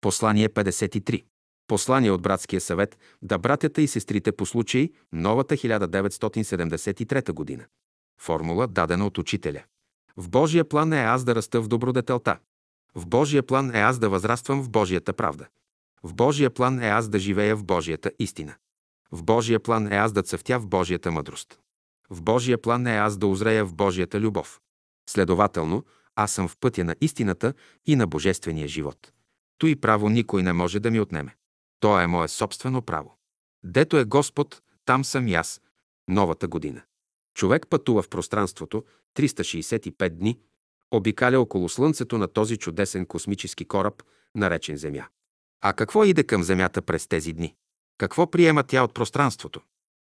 Послание 53. Послание от братския съвет да братята и сестрите по случай новата 1973 година. Формула дадена от учителя. В Божия план е аз да раста в добродетелта. В Божия план е аз да възраствам в Божията правда. В Божия план е аз да живея в Божията истина. В Божия план е аз да цъфтя в Божията мъдрост. В Божия план е аз да озрея в Божията любов. Следователно, аз съм в пътя на истината и на божествения живот. Той право никой не може да ми отнеме. То е мое собствено право. Дето е Господ, там съм и аз. Новата година. Човек пътува в пространството 365 дни, обикаля около Слънцето на този чудесен космически кораб, наречен Земя. А какво иде към Земята през тези дни? Какво приема тя от пространството?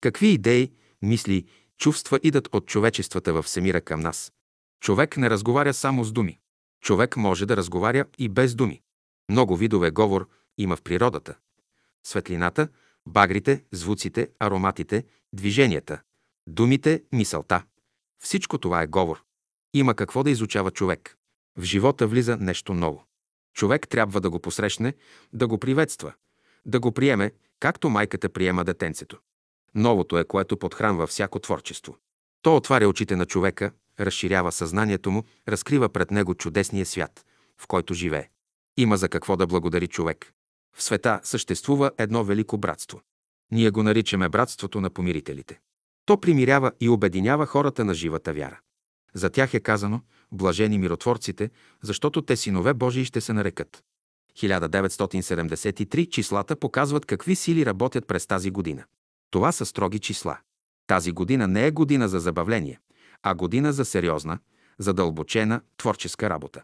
Какви идеи, мисли, чувства идат от човечествата във всемира към нас? Човек не разговаря само с думи. Човек може да разговаря и без думи. Много видове говор има в природата. Светлината, багрите, звуците, ароматите, движенията, думите, мисълта. Всичко това е говор. Има какво да изучава човек. В живота влиза нещо ново. Човек трябва да го посрещне, да го приветства, да го приеме, както майката приема детенцето. Новото е, което подхранва всяко творчество. То отваря очите на човека, разширява съзнанието му, разкрива пред него чудесния свят, в който живее. Има за какво да благодари човек. В света съществува едно велико братство. Ние го наричаме братството на помирителите. То примирява и обединява хората на живата вяра. За тях е казано «Блажени миротворците, защото те синове Божии ще се нарекат». 1973 числата показват какви сили работят през тази година. Това са строги числа. Тази година не е година за забавление, а година за сериозна, задълбочена творческа работа.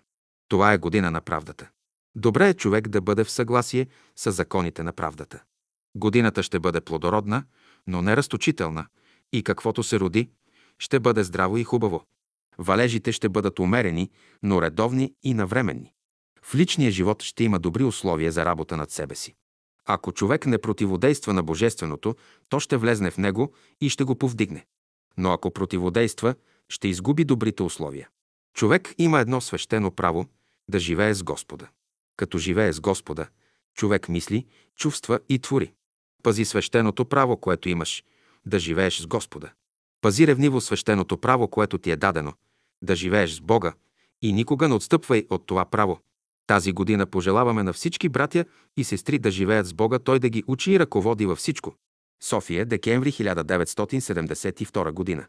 Това е година на правдата. Добре е човек да бъде в съгласие с законите на правдата. Годината ще бъде плодородна, но не разточителна и каквото се роди, ще бъде здраво и хубаво. Валежите ще бъдат умерени, но редовни и навременни. В личния живот ще има добри условия за работа над себе си. Ако човек не противодейства на Божественото, то ще влезне в него и ще го повдигне. Но ако противодейства, ще изгуби добрите условия. Човек има едно свещено право да живее с Господа. Като живее с Господа, човек мисли, чувства и твори. Пази свещеното право, което имаш, да живееш с Господа. Пази ревниво свещеното право, което ти е дадено, да живееш с Бога и никога не отстъпвай от това право. Тази година пожелаваме на всички братя и сестри да живеят с Бога, Той да ги учи и ръководи във всичко. София, декември 1972 година.